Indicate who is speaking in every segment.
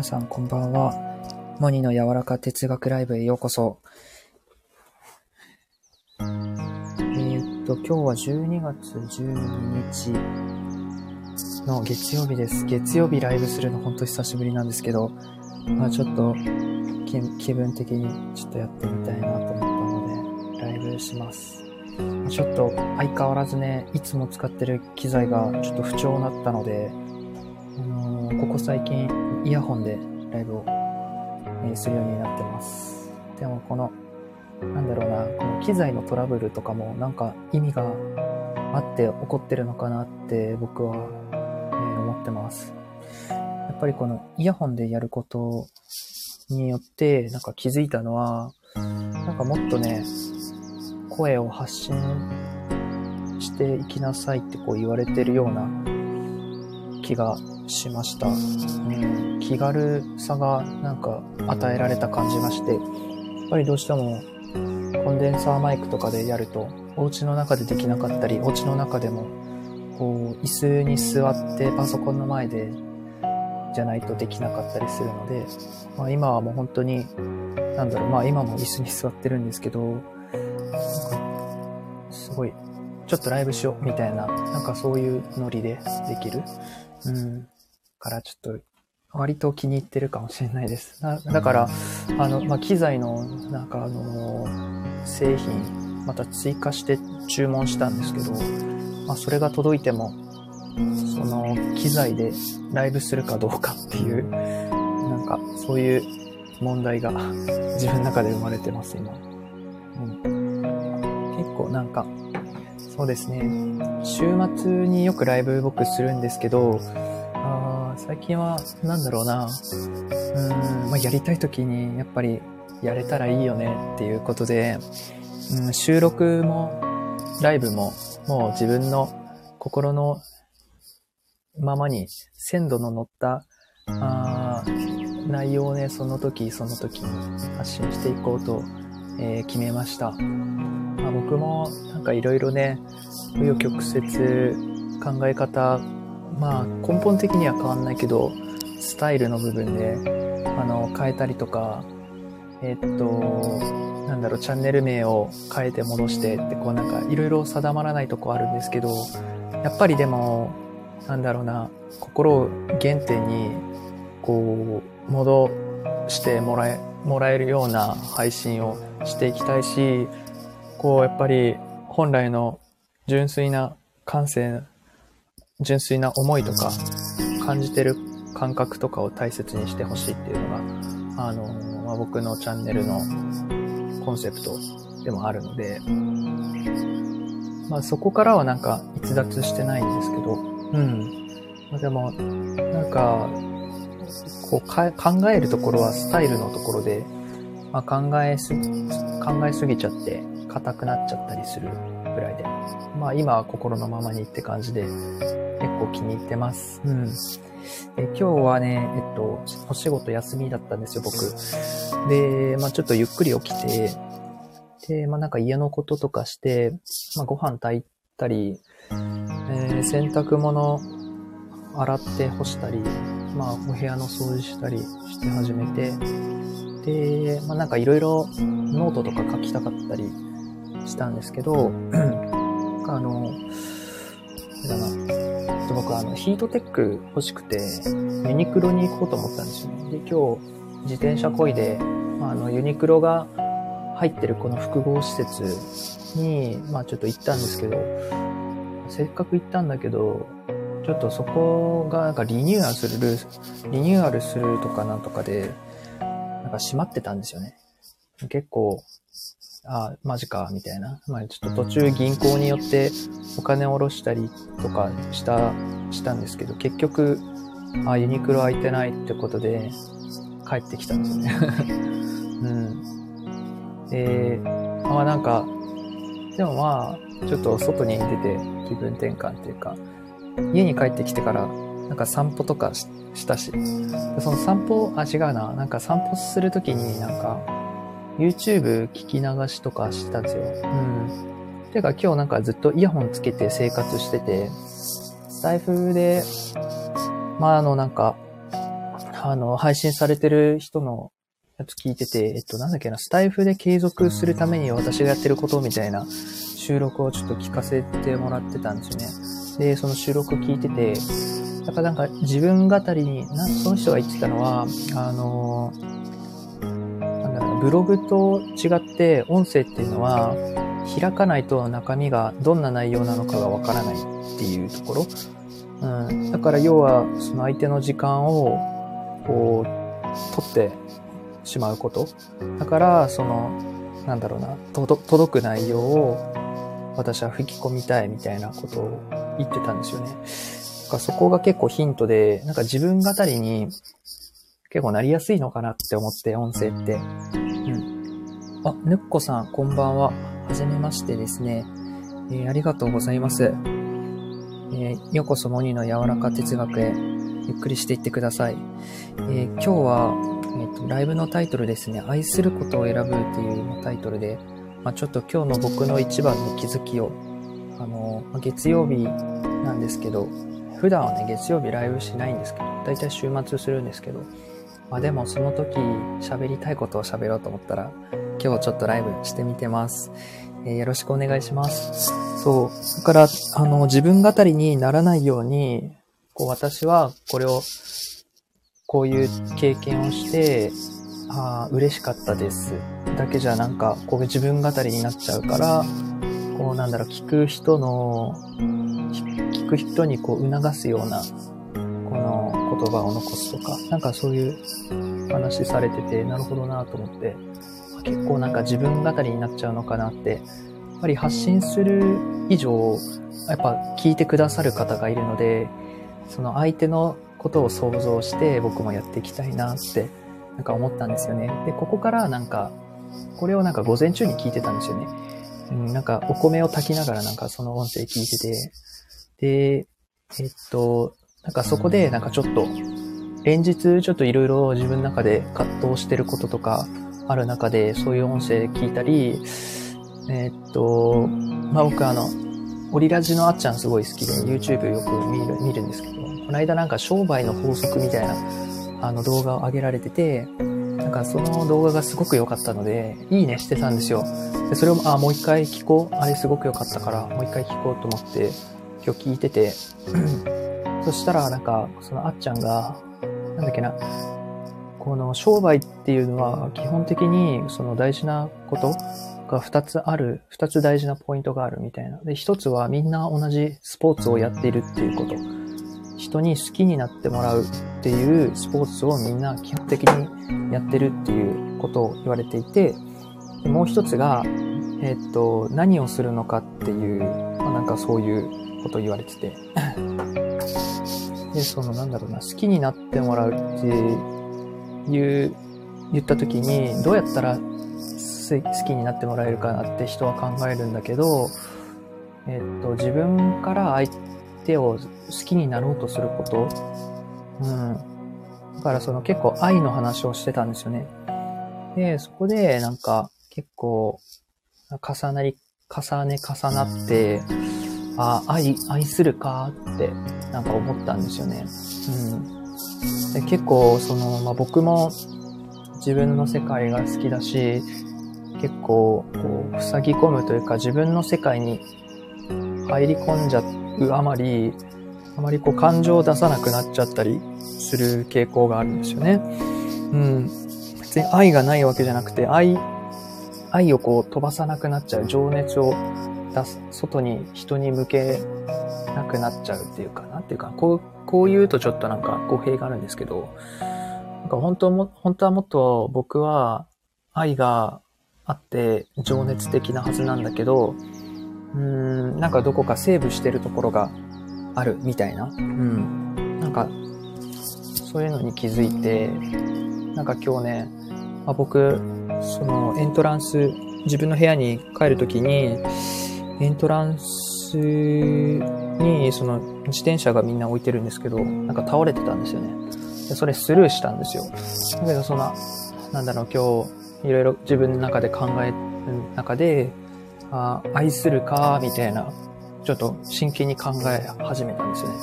Speaker 1: 皆さんこんばんは。モニの柔らか哲学ライブへようこそ。えー、っと、今日は12月12日の月曜日です。月曜日ライブするのほんと久しぶりなんですけど、まあちょっと気分的にちょっとやってみたいなと思ったので、ライブします。ちょっと相変わらずね、いつも使ってる機材がちょっと不調になったので、あのーここ最近イヤホンでライブを、えするようになってます。でもこの、なんだろうな、この機材のトラブルとかもなんか意味があって起こってるのかなって僕は、え思ってます。やっぱりこのイヤホンでやることによってなんか気づいたのは、なんかもっとね、声を発信していきなさいってこう言われてるような気がしました。うん、気軽さがなんか与えられた感じがして、やっぱりどうしてもコンデンサーマイクとかでやると、お家の中でできなかったり、お家の中でもこう椅子に座ってパソコンの前でじゃないとできなかったりするので、まあ今はもう本当に、なんだろう、まあ今も椅子に座ってるんですけど、すごい、ちょっとライブしようみたいな、なんかそういうノリでできる。うん。からちょっと、割と気に入ってるかもしれないです。なだから、あの、まあ、機材の、なんかあの、製品、また追加して注文したんですけど、まあ、それが届いても、その、機材でライブするかどうかっていう、なんか、そういう問題が自分の中で生まれてます、今。うん。結構なんか、そうですね。週末によくライブ僕するんですけど、あ最近は、なんだろうな、うん、まあ、やりたい時にやっぱりやれたらいいよねっていうことで、うん、収録もライブももう自分の心のままに鮮度の乗ったあ内容をね、その時その時に発信していこうと、えー決めました。僕もなんかいろいろね、紆余曲折考え方、まあ根本的には変わんないけど、スタイルの部分で、あの、変えたりとか、えっと、なんだろう、チャンネル名を変えて戻してって、こうなんかいろいろ定まらないとこあるんですけど、やっぱりでも、なんだろうな、心を原点に、こう、戻してもらえ、もらえるような配信をしていきたいし、こう、やっぱり本来の純粋な感性、純粋な思いとか、感じてる感覚とかを大切にしてほしいっていうのが、あの、まあ、僕のチャンネルのコンセプトでもあるので、まあそこからはなんか逸脱してないんですけど、うん。まあ、でも、なんか、こうか考えるところはスタイルのところで、まあ、考えす、考えすぎちゃって硬くなっちゃったりするぐらいで。まあ今は心のままにって感じで結構気に入ってます。うん。で今日はね、えっと、お仕事休みだったんですよ、僕。で、まあちょっとゆっくり起きて、で、まあなんか家のこととかして、まあご飯炊いたり、えー洗濯物洗って干したり、まあお部屋の掃除したりして始めて、で、まあなんかいろいろノートとか書きたかったりしたんですけど、あの、あれだな、ちょ僕あのヒートテック欲しくて、ユニクロに行こうと思ったんですよね。で、今日自転車こいで、あのユニクロが入ってるこの複合施設に、まあちょっと行ったんですけど、せっかく行ったんだけど、ちょっとそこがなんかリニューアルする、リニューアルするとかなんとかで、なんか閉まってたんですよね。結構、あマジか、みたいな。まあちょっと途中銀行によってお金を下ろしたりとかした、したんですけど、結局、あユニクロ空いてないってことで、帰ってきたんですよね。うん。で、まあなんか、でもまあ、ちょっと外に出て気分転換っていうか、家に帰ってきてから、なんか散歩とかしたし、その散歩、あ、違うな、なんか散歩するときになんか、YouTube 聞き流しとかしてたんですよ。うん。てか今日なんかずっとイヤホンつけて生活してて、財布で、まああのなんか、あの、配信されてる人のやつ聞いてて、えっと、なんだっけな、スタイフで継続するために私がやってることみたいな収録をちょっと聞かせてもらってたんですよね。で、その収録聞いてて、やっぱなんか自分語りに、なその人が言ってたのは、あの、なんだろうブログと違って音声っていうのは、開かないと中身がどんな内容なのかがわからないっていうところ。うん。だから要は、その相手の時間を、こう、取ってしまうこと。だから、その、なんだろうな、届く内容を私は吹き込みたいみたいなことを言ってたんですよね。だからそこが結構ヒントで、なんか自分語りに結構なりやすいのかなって思って、音声って。うん。あ、ぬっこさん、こんばんは。はじめましてですね。えー、ありがとうございます。えー、ようこそモニの柔らか哲学へ、ゆっくりしていってください。えー、今日は、えっ、ー、と、ライブのタイトルですね、愛することを選ぶっていうタイトルで、まあ、ちょっと今日の僕の一番の気づきを、あの、月曜日なんですけど、普段はね、月曜日ライブしないんですけど、だいたい週末するんですけど、まあでもその時喋りたいことを喋ろうと思ったら、今日ちょっとライブしてみてます。えー、よろしくお願いします。そう。だから、あの、自分語りにならないように、こう私はこれをこういう経験をして、ああ、嬉しかったです。だけじゃなんか、こう自分語りになっちゃうから、こうなんだろう、聞く人の、聞く人にこう促すような、言葉を残すとか、なんかそういう話されてて、なるほどなと思って、結構なんか自分語りになっちゃうのかなって、やっぱり発信する以上、やっぱ聞いてくださる方がいるので、その相手のことを想像して僕もやっていきたいなってなんか思ったんですよね。で、ここからなんか、これをなんか午前中に聞いてたんですよね。うん、なんかお米を炊きながらなんかその音声聞いてて、で、えっと、なんかそこでなんかちょっと、連日ちょっといろいろ自分の中で葛藤してることとかある中でそういう音声聞いたり、えっと、まあ僕あの、オリラジのあっちゃんすごい好きで YouTube よく見る見るんですけど、この間なんか商売の法則みたいなあの動画を上げられてて、なんかその動画がすごく良かったので、いいねしてたんですよ。でそれを、あ、もう一回聞こう。あれすごく良かったから、もう一回聞こうと思って、今日聞いてて、そしたらなんか、そのあっちゃんが、なんだっけな、この商売っていうのは基本的にその大事なことが2つある、2つ大事なポイントがあるみたいな。で、1つはみんな同じスポーツをやっているっていうこと。人に好きになってもらうっていうスポーツをみんな基本的にやってるっていうことを言われていて、もう一つが、えっと、何をするのかっていう、まあ、なんかそういうことを言われてて。で、そのなんだろうな、好きになってもらうっていう、言った時に、どうやったら好きになってもらえるかなって人は考えるんだけど、えっと、自分から相手を好きになろうとすること。うん。だからその結構愛の話をしてたんですよね。で、そこでなんか結構重なり、重ね重なって、あ、愛、愛するかってなんか思ったんですよね。うん。で結構その、まあ、僕も自分の世界が好きだし、結構こう塞ぎ込むというか自分の世界に入り込んじゃうあまり、あまりこう感情を出さなくなっちゃったりする傾向があるんですよね。うん。別に愛がないわけじゃなくて、愛、愛をこう飛ばさなくなっちゃう。情熱を出す、外に人に向けなくなっちゃうっていうかなっていうか、こう、こう言うとちょっとなんか語弊があるんですけど、なんか本当も、本当はもっと僕は愛があって情熱的なはずなんだけど、うーん、なんかどこかセーブしてるところがあるみたいな。うん。なんか、そういうのに気づいて、なんか今日ね、まあ、僕、そのエントランス、自分の部屋に帰るときに、エントランスに、その自転車がみんな置いてるんですけど、なんか倒れてたんですよね。でそれスルーしたんですよ。だけどその、なんだろう、今日、いろいろ自分の中で考える中で、あ愛するか、みたいな、ちょっと真剣に考え始めたんですよね。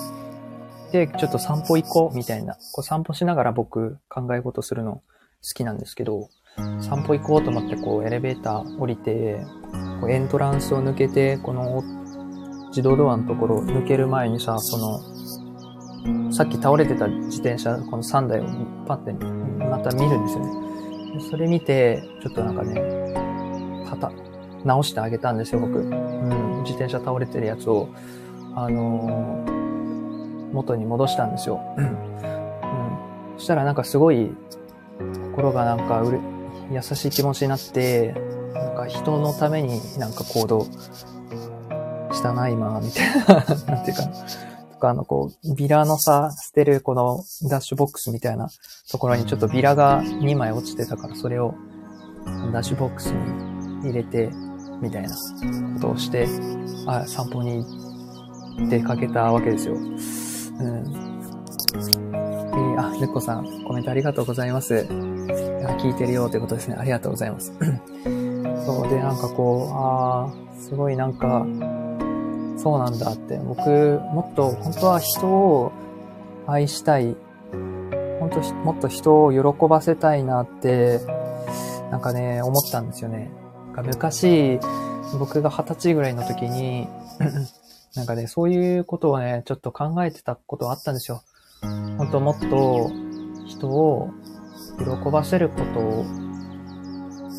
Speaker 1: で、ちょっと散歩行こうみたいな。こう散歩しながら僕考え事するの好きなんですけど、散歩行こうと思ってこうエレベーター降りて、こうエントランスを抜けて、この自動ドアのところを抜ける前にさ、その、さっき倒れてた自転車、この3台をパッてまた見るんですよね。それ見て、ちょっとなんかね、たた、直してあげたんですよ、僕。うん、自転車倒れてるやつを、あのー、元に戻したんですよ。うん。そしたらなんかすごい、心がなんかうれ、優しい気持ちになって、なんか人のためになんか行動したな、今、みたいな、なんていうか。とか、あの、こう、ビラのさ、捨てるこのダッシュボックスみたいなところにちょっとビラが2枚落ちてたから、それをダッシュボックスに入れて、みたいなことをして、あ、散歩に出かけたわけですよ。うん。えー、あ、ぬっこさん、コメントありがとうございます。聞いてるよということですね。ありがとうございます。そうで、なんかこう、ああ、すごいなんか、そうなんだって。僕、もっと本当は人を愛したい。本当もっと人を喜ばせたいなって、なんかね、思ったんですよね。なんか昔、僕が二十歳ぐらいの時に、なんかね、そういうことをね、ちょっと考えてたことあったんですよ。本当もっと人を喜ばせることを、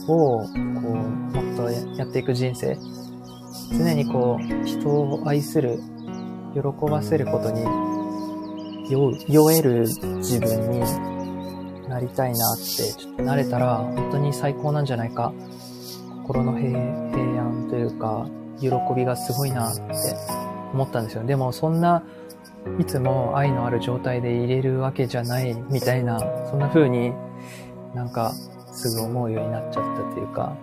Speaker 1: こう、もっとやっていく人生。常にこう、人を愛する、喜ばせることに、酔える自分になりたいなって、ちょっとなれたら、本当に最高なんじゃないか。心の平平安というか、喜びがすごいなって思ったんですよ。でも、そんな、いつも愛のある状態で入れるわけじゃないみたいな、そんな風になんかすぐ思うようになっちゃったというか、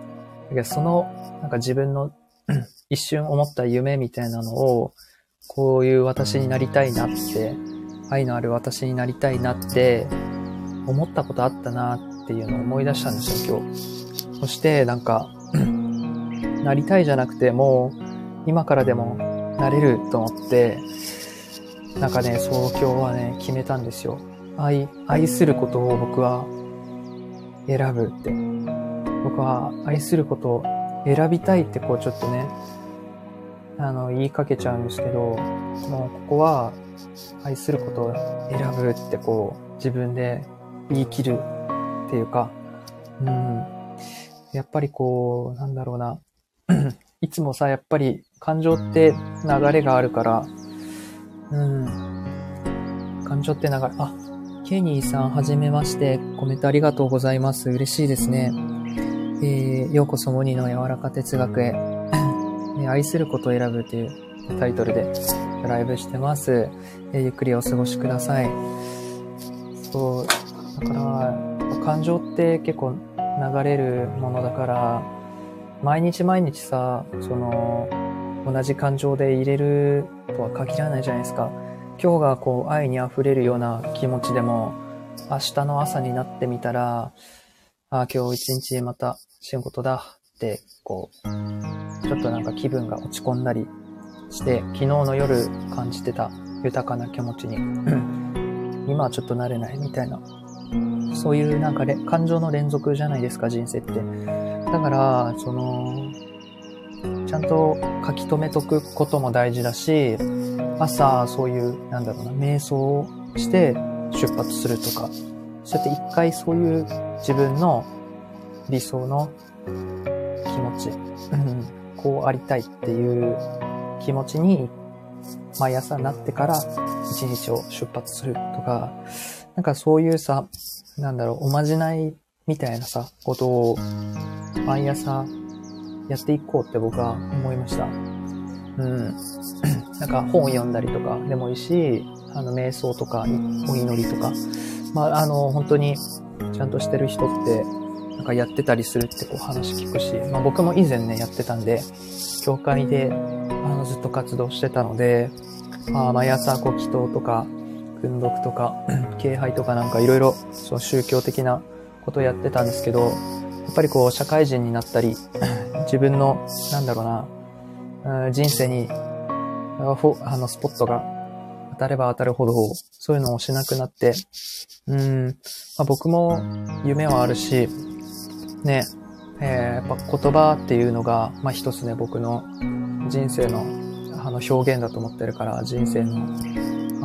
Speaker 1: その、なんか自分の 一瞬思った夢みたいなのを、こういう私になりたいなって、愛のある私になりたいなって思ったことあったなっていうのを思い出したんですよ、今日。そしてなんか なりたいじゃなくて、もう今からでもなれると思って、なんかね、そう今日はね、決めたんですよ。愛、愛することを僕は選ぶって。僕は愛することを選びたいってこうちょっとね、あの、言いかけちゃうんですけど、もうここは愛することを選ぶってこう自分で言い切るっていうか、うん。やっぱりこう、なんだろうな。いつもさ、やっぱり感情って流れがあるから、うん。感情って流れ、あ、ケニーさん、はじめまして。コメントありがとうございます。嬉しいですね。えー、ようこそモニの柔らか哲学へ。え愛することを選ぶというタイトルでライブしてます。えー、ゆっくりお過ごしください。そう、だから、感情って結構流れるものだから、毎日毎日さ、その、同じ感情で入れるとは限らないじゃないですか。今日がこう愛に溢れるような気持ちでも、明日の朝になってみたら、ああ、今日一日また仕事だって、こう、ちょっとなんか気分が落ち込んだりして、昨日の夜感じてた豊かな気持ちに、今はちょっと慣れないみたいな、そういうなんか感情の連続じゃないですか、人生って。だから、その、ちゃんと書き留めとくことも大事だし、朝そういう、なんだろうな、瞑想をして出発するとか、そうやって一回そういう自分の理想の気持ち、うん、こうありたいっていう気持ちに毎朝なってから一日を出発するとか、なんかそういうさ、なんだろう、おまじないみたいなさ、ことを毎朝やっていこうって僕は思いました。うん。なんか本を読んだりとかでもいいし、あの、瞑想とか、お祈りとか、まあ、あの、本当にちゃんとしてる人って、なんかやってたりするってこう話聞くし、まあ僕も以前ね、やってたんで、教会で、あの、ずっと活動してたので、まあ、毎朝こう祈祷とか、訓読とか、敬拝とかなんかいろいろ、そう宗教的なことをやってたんですけど、やっぱりこう、社会人になったり、自分の、なんだろうな、うん人生に、あの、スポットが当たれば当たるほど、そういうのをしなくなって、うん、まあ、僕も夢はあるし、ね、えー、やっぱ言葉っていうのが、まあ一つね、僕の人生のあの表現だと思ってるから、人生の、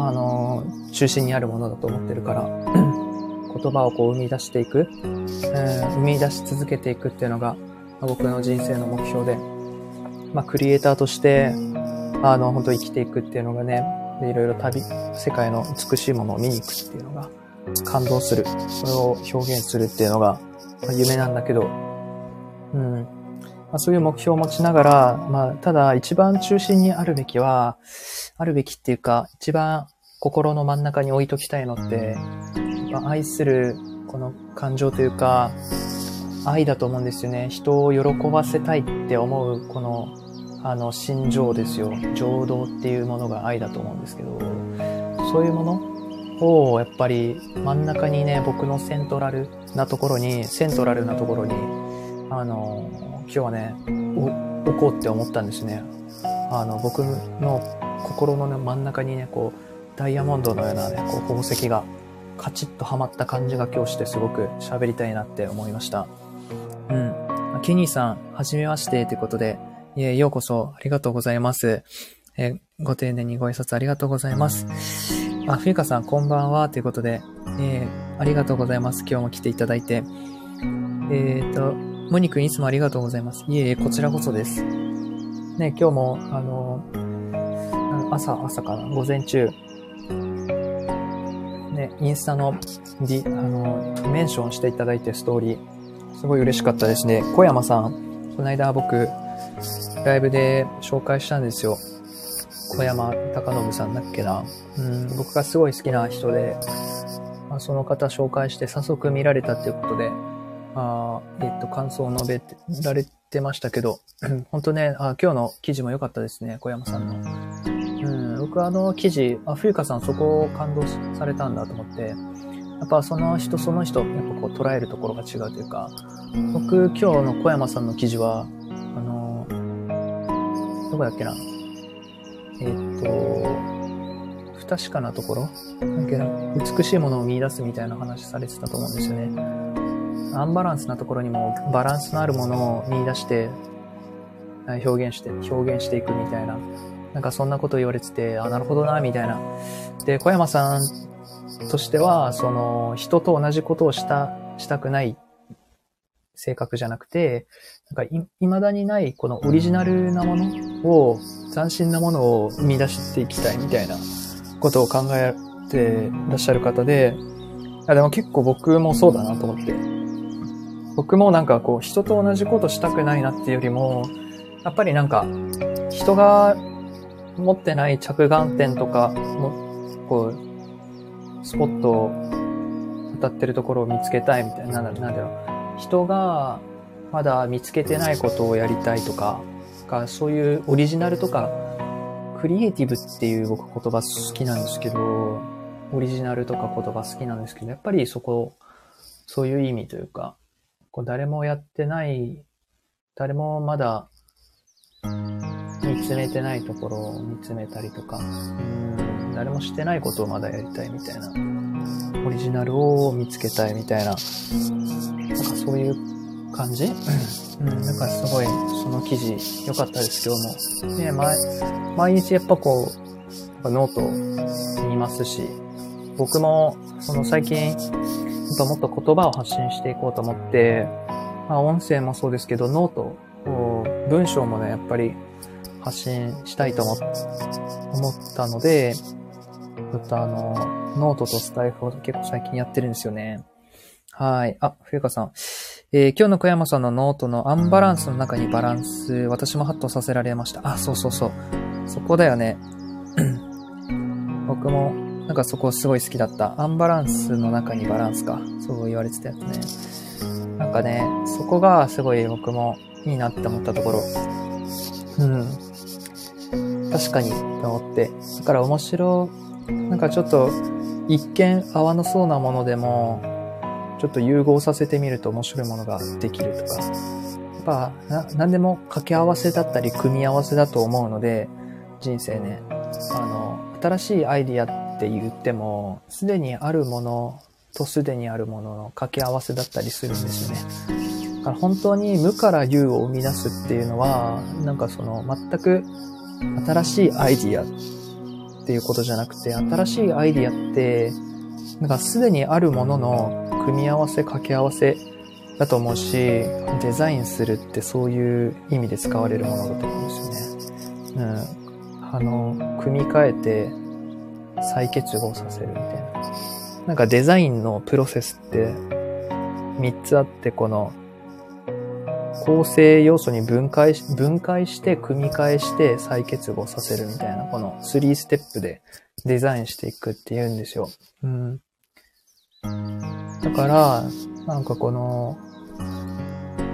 Speaker 1: あのー、中心にあるものだと思ってるから、言葉をこう生み出していく、えー、生み出し続けていくっていうのが、僕の人生の目標で、まあクリエイターとして、あの、本当生きていくっていうのがね、いろいろ旅、世界の美しいものを見に行くっていうのが、感動する。それを表現するっていうのが、まあ、夢なんだけど、うん。まあ、そういう目標を持ちながら、まあ、ただ一番中心にあるべきは、あるべきっていうか、一番心の真ん中に置いときたいのって、愛するこの感情というか、愛だと思うんですよね。人を喜ばせたいって思う、この、あの、心情ですよ。情動っていうものが愛だと思うんですけど、そういうものを、やっぱり真ん中にね、僕のセントラルなところに、セントラルなところに、あの、今日はね、置こうって思ったんですね。あの、僕の心の、ね、真ん中にね、こう、ダイヤモンドのようなね、こう、宝石がカチッとはまった感じが今日してすごく喋りたいなって思いました。うん。ケニーさん、はじめましてということで、いえ、ようこそありがとうございます。えご丁寧にご挨拶ありがとうございます。あ、ふゆかさん、こんばんはということで、えー、ありがとうございます。今日も来ていただいて。えっ、ー、と、モニ君いつもありがとうございます。いえいえ、こちらこそです。ね、今日も、あの、朝、朝かな、午前中、ね、インスタの、あの、メンションしていただいてストーリー、すごい嬉しかったですね。小山さん、この間僕、ライブで紹介したんですよ。小山隆信さんだっけな。うん、僕がすごい好きな人で、まあ、その方紹介して早速見られたっていうことで、あえっと、感想を述べられてましたけど、本当ねあ、今日の記事も良かったですね、小山さんの。うん、僕はあの記事、あ、冬香さんそこを感動されたんだと思って、やっぱその人その人、やっぱこう捉えるところが違うというか、僕今日の小山さんの記事は、あの、どこだっけな？えっと、不確かなところ？なんけな美しいものを見出すみたいな話されてたと思うんですよね。アンバランスなところにもバランスのあるものを見出して表現して、表現していくみたいな、なんかそんなこと言われてて、あ、なるほどな、みたいな。で、小山さんとしては、その、人と同じことをした、したくない性格じゃなくて、なんかい、未だにないこのオリジナルなものを、斬新なものを生み出していきたいみたいなことを考えてらっしゃる方で、あでも結構僕もそうだなと思って。僕もなんかこう人と同じことしたくないなっていうよりも、やっぱりなんか人が持ってない着眼点とかも、こう、スポットを当たってるところを見つけたいみたいな、なんだろう。人がまだ見つけてないことをやりたいとか、かそういうオリジナルとか、クリエイティブっていう僕言葉好きなんですけど、オリジナルとか言葉好きなんですけど、やっぱりそこ、そういう意味というか、こう誰もやってない、誰もまだ見つめてないところを見つめたりとか、うん誰もしてないことをまだやりたいみたいな、オリジナルを見つけたいみたいな、なんかそういう感じ？うん、なんかすごい、その記事良かったです、今日も。ね、毎、毎日やっぱこう、ノート見ますし、僕も、その最近、ともっと言葉を発信していこうと思って、まあ、音声もそうですけど、ノートを、文章もね、やっぱり発信したいと思ったので、ちょっとあの、ノートとスタイフを結構最近やってるんですよね。はい。あ、冬香さん。えー、今日の小山さんのノートのアンバランスの中にバランス、私もハッとさせられました。あ、そうそうそう。そこだよね。僕もなんかそこすごい好きだった。アンバランスの中にバランスか。そう言われてたやつね。なんかね、そこがすごい僕もいいなって思ったところ。うん。確かに、と思って。だから面白、なんかちょっと、一見合わなそうなものでも、ちょっと融合させてみると面白いものができるとか。やっぱ、な、なんでも掛け合わせだったり組み合わせだと思うので、人生ね。あの、新しいアイディアって言っても、すでにあるものとすでにあるものの掛け合わせだったりするんですよね。だから本当に無から有を生み出すっていうのは、なんかその全く新しいアイディアっていうことじゃなくて、新しいアイディアって、なんかすでにあるものの組み合わせ、掛け合わせだと思うし、デザインするってそういう意味で使われるものだと思うんですよね。うん。あの、組み替えて再結合させるみたいな。なんかデザインのプロセスって3つあって、この構成要素に分解し、分解して組み替えして再結合させるみたいな、この3ステップでデザインしていくって言うんですよ。うん。だから、なんかこの、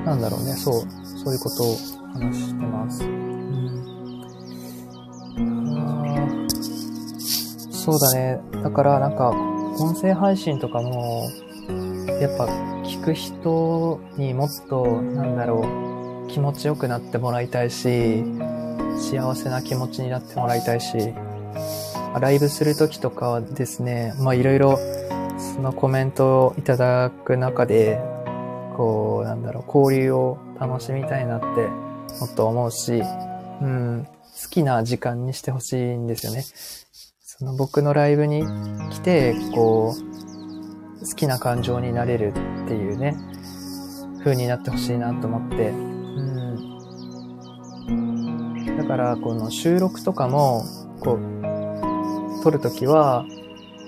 Speaker 1: なんだろうね、そう、そういうことを話してます。うん、そうだね。だからなんか、音声配信とかも、やっぱ聞く人にもっと、なんだろう、気持ちよくなってもらいたいし、幸せな気持ちになってもらいたいし、ライブするときとかはですね、まあいろいろそのコメントをいただく中で、こう、なんだろう、交流を楽しみたいなってもっと思うし、うん、好きな時間にしてほしいんですよね。その僕のライブに来て、こう、好きな感情になれるっていうね、風になってほしいなと思って、うん。だから、この収録とかも、こう、撮るときは、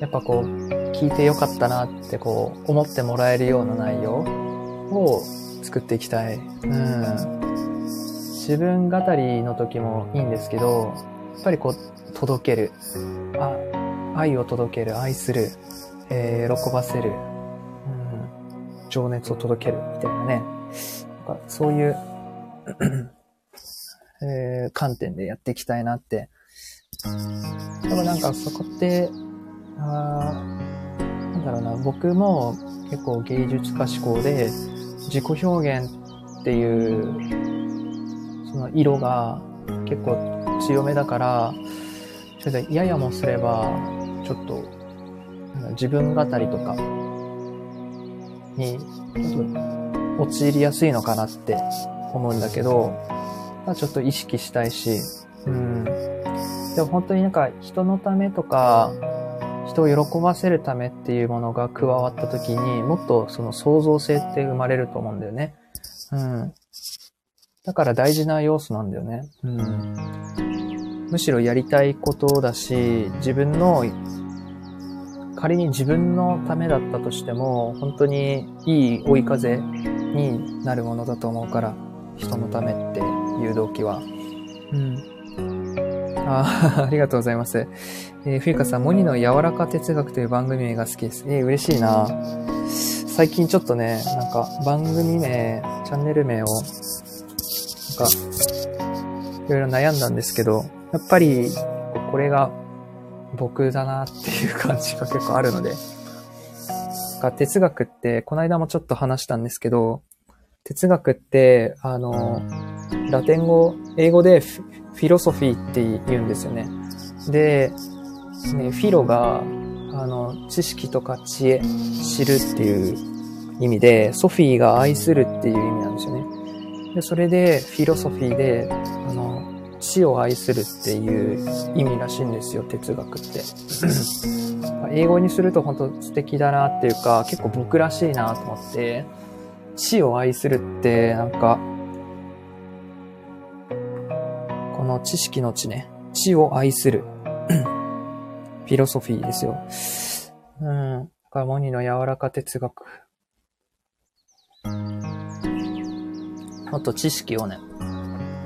Speaker 1: やっぱこう、聞いてよかったなってこう、思ってもらえるような内容を作っていきたい。うん。自分語りの時もいいんですけど、やっぱりこう、届ける。あ、愛を届ける、愛する。えー、喜ばせる、うん、情熱を届けるみたいなね。なんかそういう えー、観点でやっていきたいなって。でもなんかそこって、あなんだろうな、僕も結構芸術家思考で自己表現っていうその色が結構強めだから、それでややもすればちょっと自分語りとかに陥りやすいのかなって思うんだけど、まあ、ちょっと意識したいし、うん。でも本当になんか人のためとか、人を喜ばせるためっていうものが加わった時にもっとその創造性って生まれると思うんだよね。うん。だから大事な要素なんだよね。うん。むしろやりたいことだし、自分の仮に自分のためだったとしても、本当にいい追い風になるものだと思うから、人のためっていう動機は。うん。あ ありがとうございます。えー、冬香さん、モニの柔らか哲学という番組名が好きです。えー、嬉しいな。最近ちょっとね、なんか番組名、チャンネル名を、なんか、いろいろ悩んだんですけど、やっぱり、これが僕だなっていう感じが結構あるので。哲学って、この間もちょっと話したんですけど、哲学って、あの、ラテン語、英語でフィロソフィーって言うんですよね。で、ね、フィロが、あの、知識とか知恵、知るっていう意味で、ソフィーが愛するっていう意味なんですよね。で、それで、フィロソフィーで、あの、死を愛するっていう意味らしいんですよ、哲学って。英語にすると本当素敵だなっていうか、結構僕らしいなと思って、死を愛するってなんか、この知識の知ね、知を愛する。フィロソフィーですよ。うん。だからモニの柔らか哲学。もっと知識をね、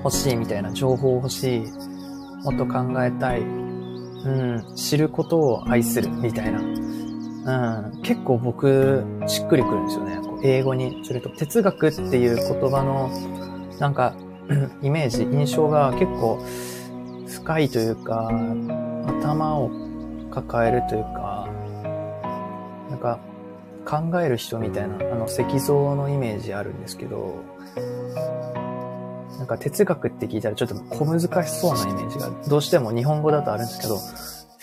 Speaker 1: 欲しいみたいな情報欲しい。もっと考えたい。うん。知ることを愛するみたいな。うん。結構僕、しっくりくるんですよね。こう英語にすると。哲学っていう言葉の、なんか、イメージ、印象が結構深いというか、頭を抱えるというか、なんか、考える人みたいな、あの、石像のイメージあるんですけど、なんか哲学って聞いたらちょっと小難しそうなイメージがどうしても日本語だとあるんですけど、フ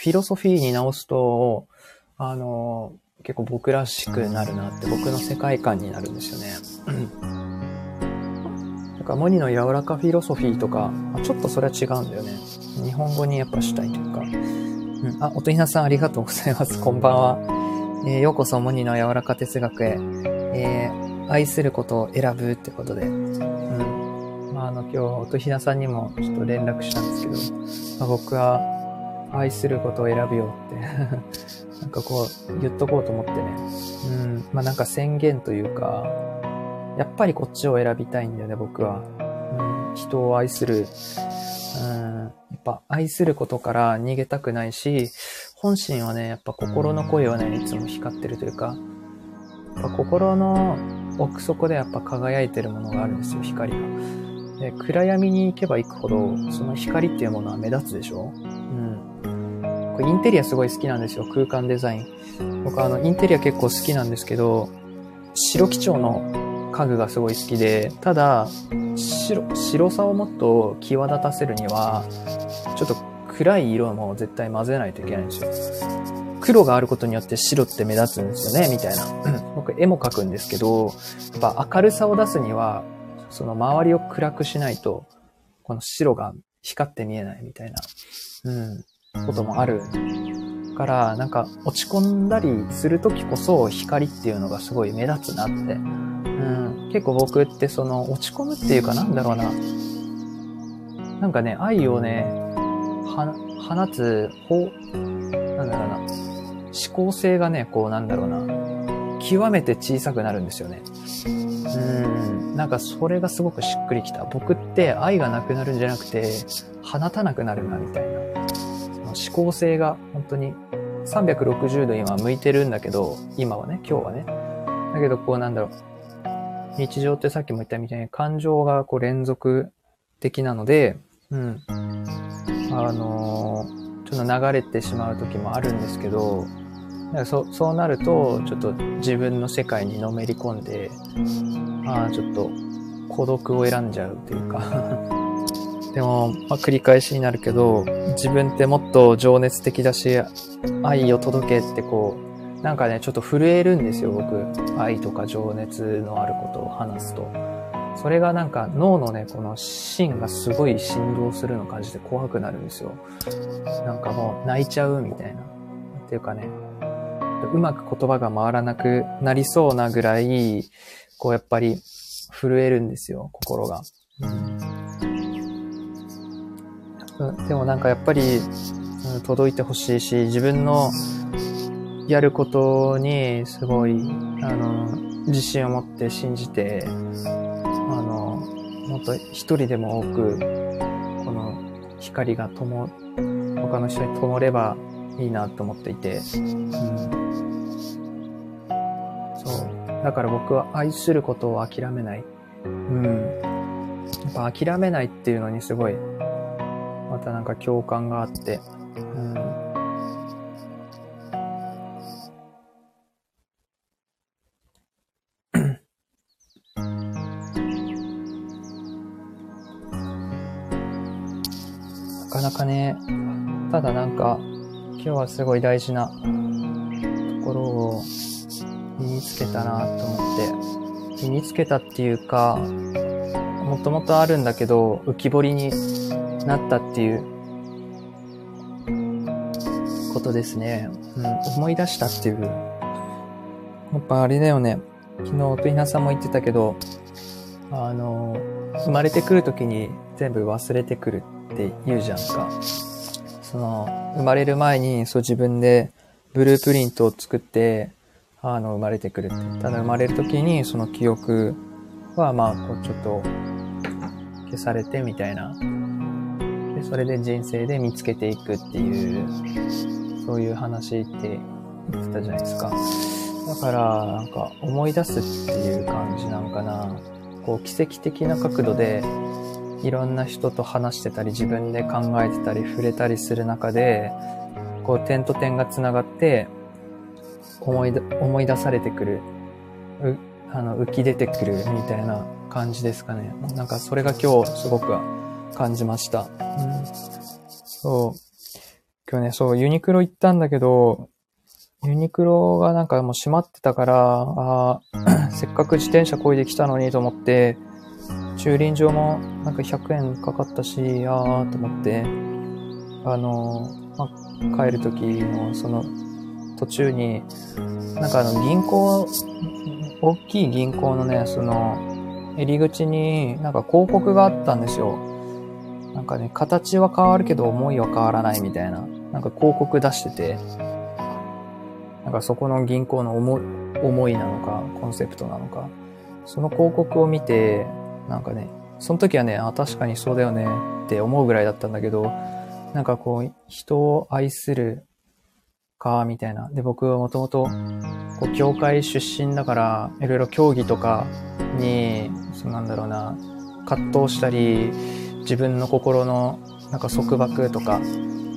Speaker 1: ィロソフィーに直すと、あの、結構僕らしくなるなって、僕の世界観になるんですよね。だから、モニの柔らかフィロソフィーとか、ちょっとそれは違うんだよね。日本語にやっぱしたいというか。うん、あ、音ひなさんありがとうございます。こんばんは。えー、ようこそモニの柔らか哲学へ。えー、愛することを選ぶってことで。うん。の、今日、音ひなさんにもちょっと連絡したんですけど、まあ、僕は愛することを選ぶよって なんかこう、言っとこうと思ってね。うん。まあなんか宣言というか、やっぱりこっちを選びたいんだよね、僕は。うん。人を愛する。うん。やっぱ愛することから逃げたくないし、本心はね、やっぱ心の声はね、いつも光ってるというか、やっぱ心の奥底でやっぱ輝いてるものがあるんですよ、光が。で、暗闇に行けば行くほど、その光っていうものは目立つでしょ？うん。インテリアすごい好きなんですよ。空間デザイン。僕あの、インテリア結構好きなんですけど、白基調の家具がすごい好きで、ただ、白、白さをもっと際立たせるには、ちょっと暗い色も絶対混ぜないといけないんですよ。黒があることによって白って目立つんですよね、みたいな。僕絵も描くんですけど、やっぱ明るさを出すには、その周りを暗くしないと、この白が光って見えないみたいな。うん。こともあるから、なんか落ち込んだりするときこそ光っていうのがすごい目立つなって。うん。結構僕ってその落ち込むっていうかなんだろうな。なんかね、愛をね、放つ方、なんだろうな。思考性がね、こうなんだろうな。極めて小さくなるんですよね。うん。なんかそれがすごくしっくりきた。僕って愛がなくなるんじゃなくて、放たなくなるな、みたいな。思考性が本当に360度今向いてるんだけど、今はね、今日はね。だけどこうなんだろう。日常ってさっきも言ったみたいに感情がこう連続的なので、うん。あのー、ちょっと流れてしまう時もあるんですけど、そそうなると、ちょっと自分の世界にのめり込んで、ああ、ちょっと孤独を選んじゃうというか でも、まあ、繰り返しになるけど、自分ってもっと情熱的だし、愛を届けってこう、なんかね、ちょっと震えるんですよ、僕。愛とか情熱のあることを話すと。それがなんか脳のね、この芯がすごい振動するの感じで怖くなるんですよ。なんかもう泣いちゃうみたいな。っていうかね、うまく言葉が回らなくなりそうなぐらい、こうやっぱり震えるんですよ、心が。うんでもなんかやっぱり、うん、届いてほしいし、自分のやることにすごい、あの、自信を持って信じて、あの、もっと一人でも多く、この光が灯、他の人に灯ればいいなと思っていて、うん、だから僕は愛することを諦めない。うん。やっぱ諦めないっていうのにすごいまたなんか共感があって、うん。なかなかね、ただなんか、今日はすごい大事なところをにつけたなと思って、身につけたっていうか、もともとあるんだけど、浮き彫りになったっていうことですね。うん、思い出したっていう。やっぱあれだよね。昨日、とひなさんも言ってたけど、あの、生まれてくるときに全部忘れてくるって言うじゃんか。その、生まれる前にそう自分でブループリントを作って、あの、生まれてくるって。ただ生まれるときにその記憶はまあ、こうちょっと消されてみたいなで、それで人生で見つけていくっていう、そういう話って言ってたじゃないですか。だから、なんか思い出すっていう感じなんかな。こう、奇跡的な角度で、いろんな人と話してたり、自分で考えてたり、触れたりする中で、こう、点と点が繋がって、思い、思い出されてくる、う、あの、浮き出てくるみたいな感じですかね。なんかそれが今日すごく感じました。うん、そう。今日ね、そう、ユニクロ行ったんだけど、ユニクロがなんかもう閉まってたから、あせっかく自転車こいできたのにと思って、駐輪場もなんか100円かかったし、あーと思って、あの、まあ、帰る時のその途中に、なんかあの銀行、大きい銀行のね、その入り口になんか広告があったんですよ。なんかね、形は変わるけど思いは変わらないみたいな、なんか広告出してて、なんかそこの銀行の思思いなのか、コンセプトなのか、その広告を見て、なんかね、その時はね、あ、確かにそうだよねって思うぐらいだったんだけど、なんかこう、人を愛するか、みたいな。で、僕はもともと、こう、教会出身だから、いろいろ競技とかに、そうなんだろうな、葛藤したり、自分の心の、なんか束縛とか、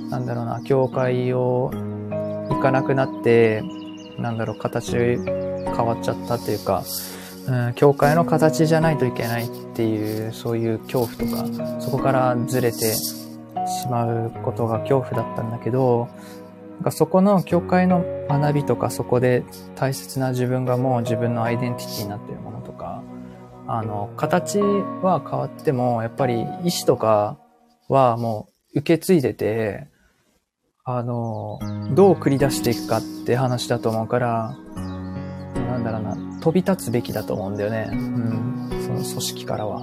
Speaker 1: なんだろうな、教会を行かなくなって、なんだろう、形変わっちゃったっていうか、うん、教会の形じゃないといけないっていう、そういう恐怖とか、そこからずれてしまうことが恐怖だったんだけど、なんかそこの教会の学びとかそこで大切な自分がもう自分のアイデンティティになっているものとか、あの、形は変わっても、やっぱり意志とかはもう受け継いでて、あの、どう繰り出していくかって話だと思うから、なんだろうな、飛び立つべきだと思うんだよね。うん。その組織からは。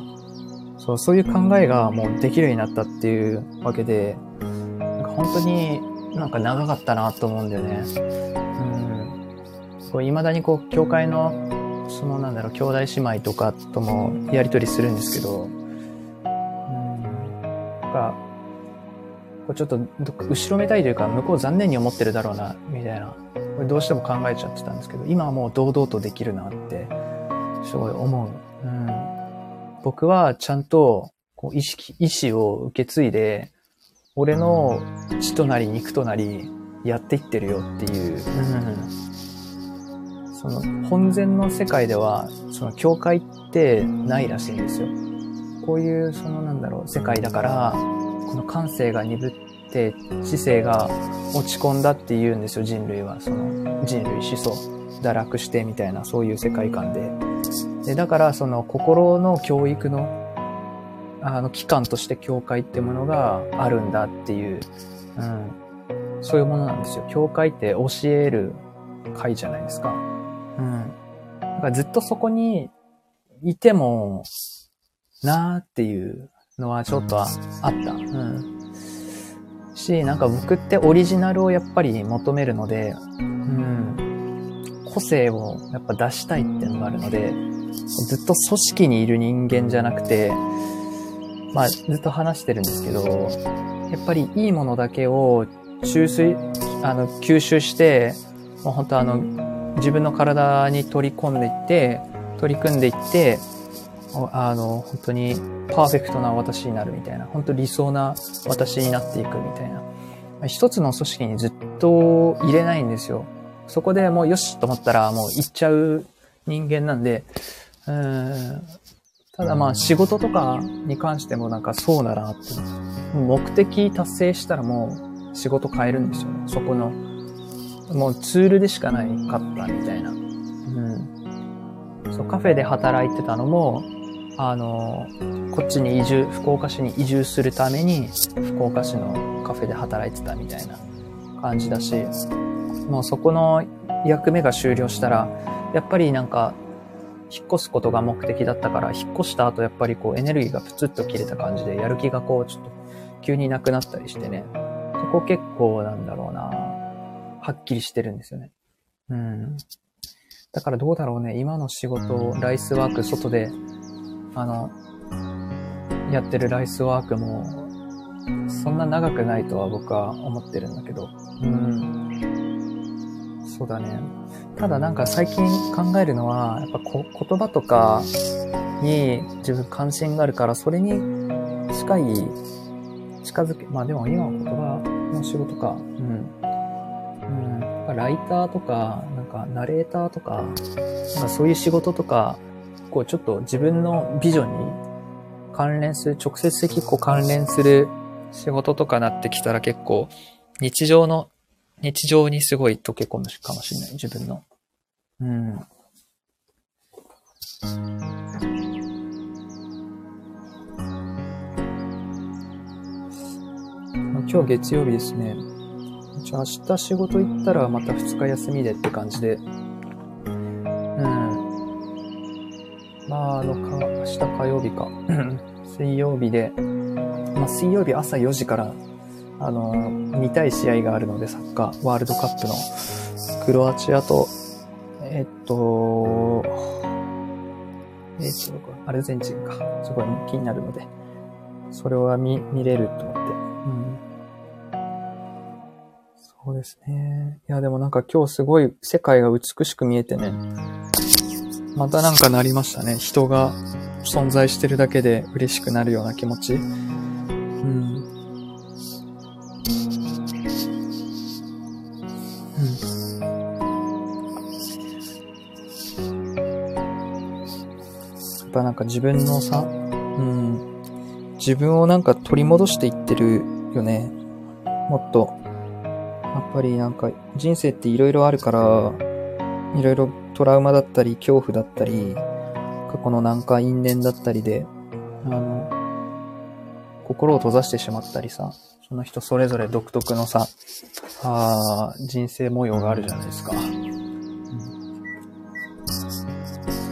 Speaker 1: そう、そういう考えがもうできるようになったっていうわけで、本当になんか長かったなと思うんだよね。うん。こう、未だにこう、教会の、そのなんだろう、兄弟姉妹とかともやりとりするんですけど、うん。なんか、こうちょっと後ろめたいというか、向こう残念に思ってるだろうな、みたいな。これどうしても考えちゃってたんですけど、今はもう堂々とできるなって、すごい思う。うん。僕はちゃんと、こう、意識、意志を受け継いで、俺の血となり肉となりやっていってるよっていう、うん、その本然の世界では、その教会ってないらしいんですよ。こういう、そのなんだろう、世界だから、この感性が鈍って知性が落ち込んだって言うんですよ、人類は。その人類思想、堕落してみたいな、そういう世界観で。で、だからその心の教育のあの、機関として教会ってものがあるんだっていう、うん、そういうものなんですよ。教会って教える会じゃないですか。うん。だからずっとそこにいても、なーっていうのはちょっとあった。うん。し、なんか僕ってオリジナルをやっぱり求めるので、うん。個性をやっぱ出したいっていうのがあるので、ずっと組織にいる人間じゃなくて、まあ、ずっと話してるんですけど、やっぱりいいものだけを抽水、あの、吸収して、もう本当あの、自分の体に取り込んでいって、取り組んでいって、あの、本当にパーフェクトな私になるみたいな、本当理想な私になっていくみたいな。一つの組織にずっと入れないんですよ。そこでもうよしと思ったらもう行っちゃう人間なんで、うん、ただまあ仕事とかに関してもなんかそうだなって。目的達成したらもう仕事変えるんですよね。そこの、もうツールでしかないかったみたいな。うん。そう、カフェで働いてたのも、あの、こっちに移住、福岡市に移住するために、福岡市のカフェで働いてたみたいな感じだし、もうそこの役目が終了したら、やっぱりなんか引っ越すことが目的だったから、引っ越した後やっぱりこうエネルギーがプツッと切れた感じで、やる気がこうちょっと急になくなったりしてね。そこ結構なんだろうなはっきりしてるんですよね。うん。だからどうだろうね。今の仕事、ライスワーク、外で、あの、やってるライスワークも、そんな長くないとは僕は思ってるんだけど。うん。そうだね。ただなんか最近考えるのは、やっぱこ言葉とかに自分関心があるから、それに近い、近づけ、まあでも今は言葉の仕事か。うん。うん。ライターとか、なんかナレーターとか、なんかそういう仕事とか、こうちょっと自分のビジョンに関連する、直接的こう関連する仕事とかなってきたら結構日常の、日常にすごい溶け込むかもしれない、自分の。うん。今日月曜日ですね。じゃあ明日仕事行ったらまた2日休みでって感じで。うん。まあ、あの、か、明日火曜日か。水曜日で、まあ水曜日朝4時からあの、見たい試合があるので、サッカー、ワールドカップの、クロアチアと、えっと、えっと、アルゼンチンか。すごい気になるので、それは見、見れると思って。うん。そうですね。いや、でもなんか今日すごい世界が美しく見えてね、またなんかなりましたね。人が存在してるだけで嬉しくなるような気持ち。か自分のさ、うん、自分をなんか取り戻していってるよね。もっと。やっぱりなんか人生って色々あるから、いろいろトラウマだったり、恐怖だったり、過去のなんか因縁だったりで、あの、心を閉ざしてしまったりさ、その人それぞれ独特のさ、あ人生模様があるじゃないですか。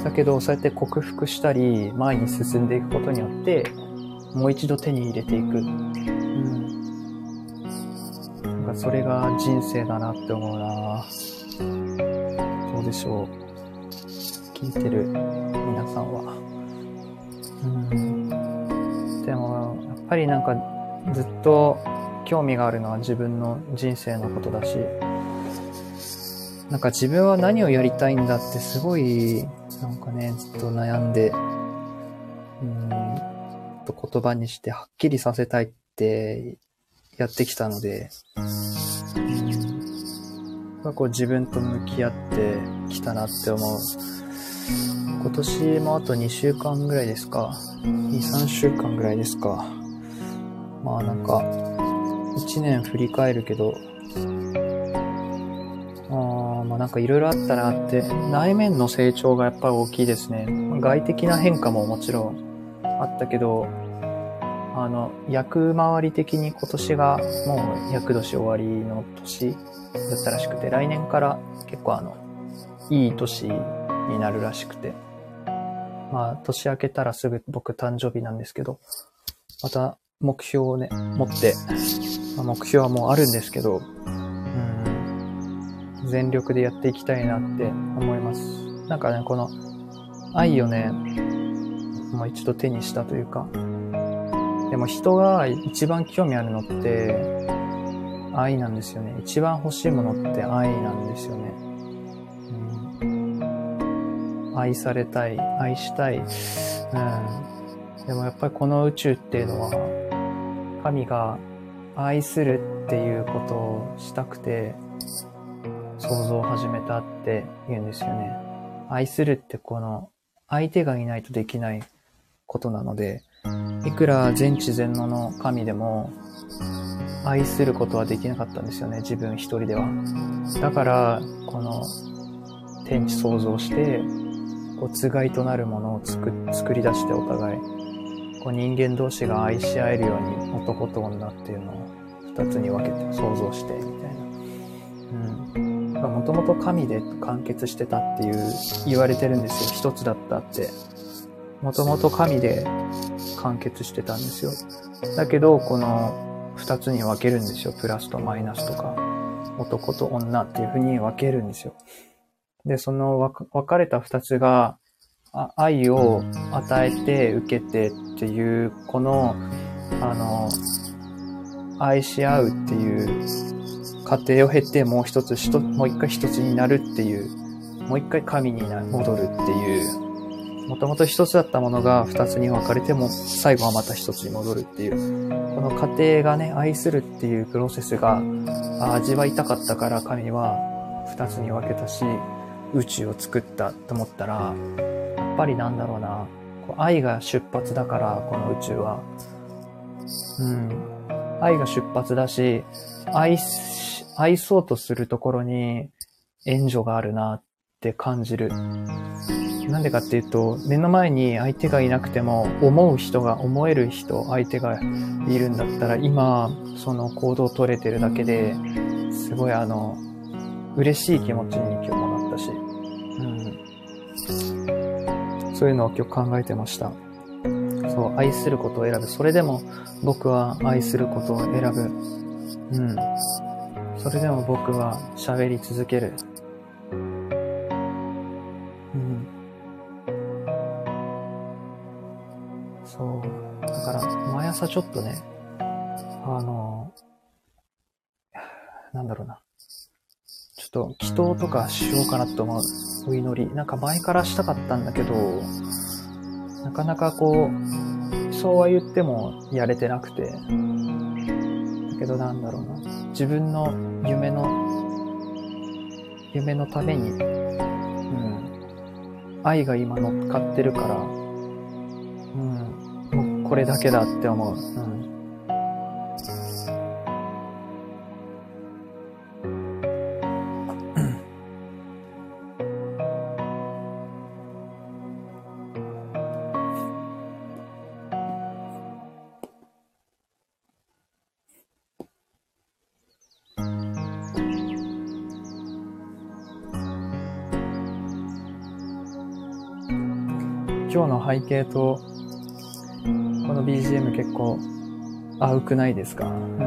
Speaker 1: だけど、そうやって克服したり、前に進んでいくことによって、もう一度手に入れていく。うん。なんかそれが人生だなって思うなどうでしょう。聞いてる皆さんは。うん。でも、やっぱりなんかずっと興味があるのは自分の人生のことだし、なんか自分は何をやりたいんだってすごいなんかね、ずっと悩んで、うん、と言葉にしてはっきりさせたいってやってきたので、うん、こう自分と向き合ってきたなって思う。今年もあと2週間ぐらいですか。2、3週間ぐらいですか。まあなんか、1年振り返るけど、なんかいろいろあったなって、内面の成長がやっぱり大きいですね。外的な変化ももちろんあったけど、あの、役回り的に今年がもう役年終わりの年だったらしくて、来年から結構あの、いい年になるらしくて。まあ、年明けたらすぐ僕誕生日なんですけど、また目標をね、持って、まあ、目標はもうあるんですけど、全力でやっていきたいなって思います。なんかね、この愛をね、もう一度手にしたというか、でも人が一番興味あるのって愛なんですよね。一番欲しいものって愛なんですよね。うん、愛されたい、愛したい。うん。でもやっぱりこの宇宙っていうのは、神が愛するっていうことをしたくて、想像を始めたって言うんですよね。愛するってこの相手がいないとできないことなので、いくら全知全能の神でも愛することはできなかったんですよね、自分一人では。だから、この天地創造して、こう、つがいとなるものを作作り出してお互い、こう人間同士が愛し合えるように男と女っていうのを二つに分けて想像して、みたいな。もともと神で完結してたっていう言われてるんですよ。一つだったって。もともと神で完結してたんですよ。だけど、この二つに分けるんですよ。プラスとマイナスとか、男と女っていう風に分けるんですよ。で、その分かれた二つが、愛を与えて受けてっていう、この、あの、愛し合うっていう過程を経てもう一つ、もう一回一つになるっていう、もう一回神に戻るっていう、もともと一つだったものが二つに分かれても、最後はまた一つに戻るっていう、この過程がね、愛するっていうプロセスが味わいたかったから神は二つに分けたし、宇宙を作ったと思ったら、やっぱりなんだろうな、愛が出発だから、この宇宙は。うん。愛が出発だし、愛、愛そうとするところに援助があるなって感じる。なんでかっていうと、目の前に相手がいなくても、思う人が、思える人、相手がいるんだったら、今、その行動を取れてるだけで、すごいあの、嬉しい気持ちに今日もなったし、うん。そういうのを今日考えてました。そう、愛することを選ぶ。それでも僕は愛することを選ぶ。うん。それでも僕は喋り続ける。うん。そう。だから、毎朝ちょっとね、あの、なんだろうな。ちょっと祈祷とかしようかなと思う。お祈り。なんか前からしたかったんだけど、なかなかこう、そうは言ってもやれてなくて。けどなんだろうな。自分の夢の、夢のために、うん。愛が今乗っかってるから、うん。もうこれだけだって思う。うん。背景と、この BGM 結構、合うくないですか、うん。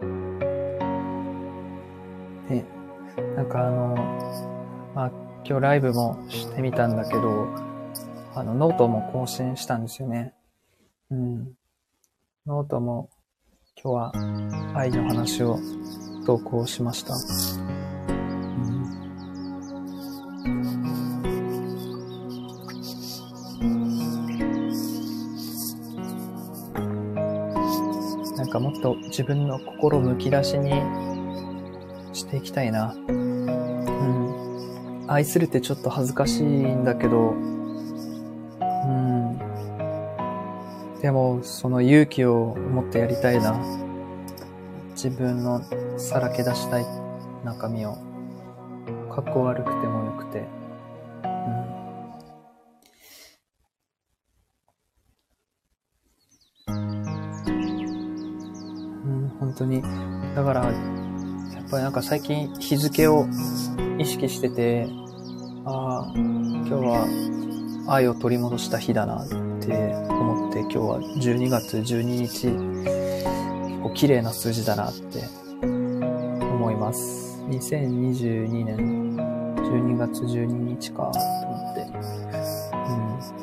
Speaker 1: うん。で、なんかあの、あ、今日ライブもしてみたんだけど、あの、ノートも更新したんですよね。うん。ノートも今日は愛の話を投稿しました。うんなんかもっと自分の心むき出しにしていきたいな。うん。愛するってちょっと恥ずかしいんだけど、でも、その勇気を持ってやりたいな。自分のさらけ出したい中身を。かっこ悪くてもよくて。うん。うん、本当に。だから、やっぱりなんか最近日付を意識してて、ああ、今日は愛を取り戻した日だなって思って、今日は12月12日、結構綺麗な数字だなって思います。2022年12月12日かと思って。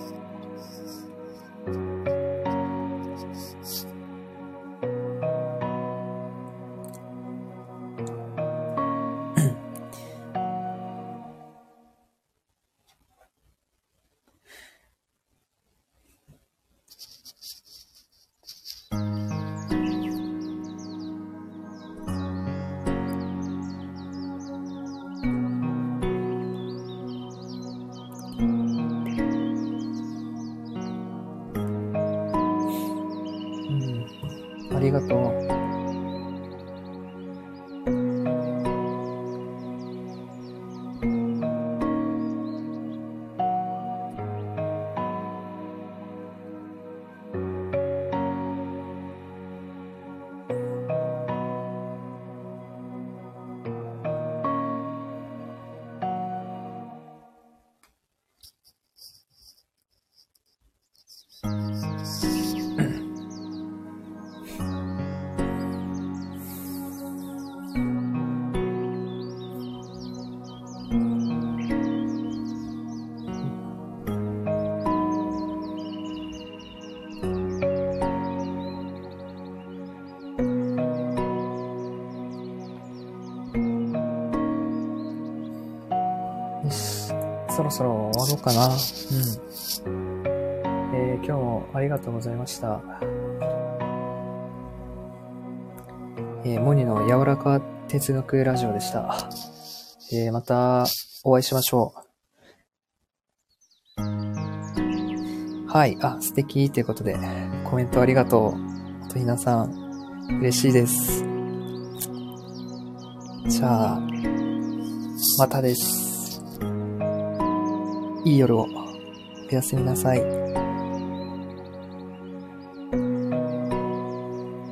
Speaker 1: ろそろ終わろうかな。うん。えー今日もありがとうございました。えー、モニの柔らか哲学ラジオでした。えー、またお会いしましょう。はい。あ、素敵ということで、コメントありがとう。とひなさん、嬉しいです。じゃあ、またです。いい夜を。おやすみなさい。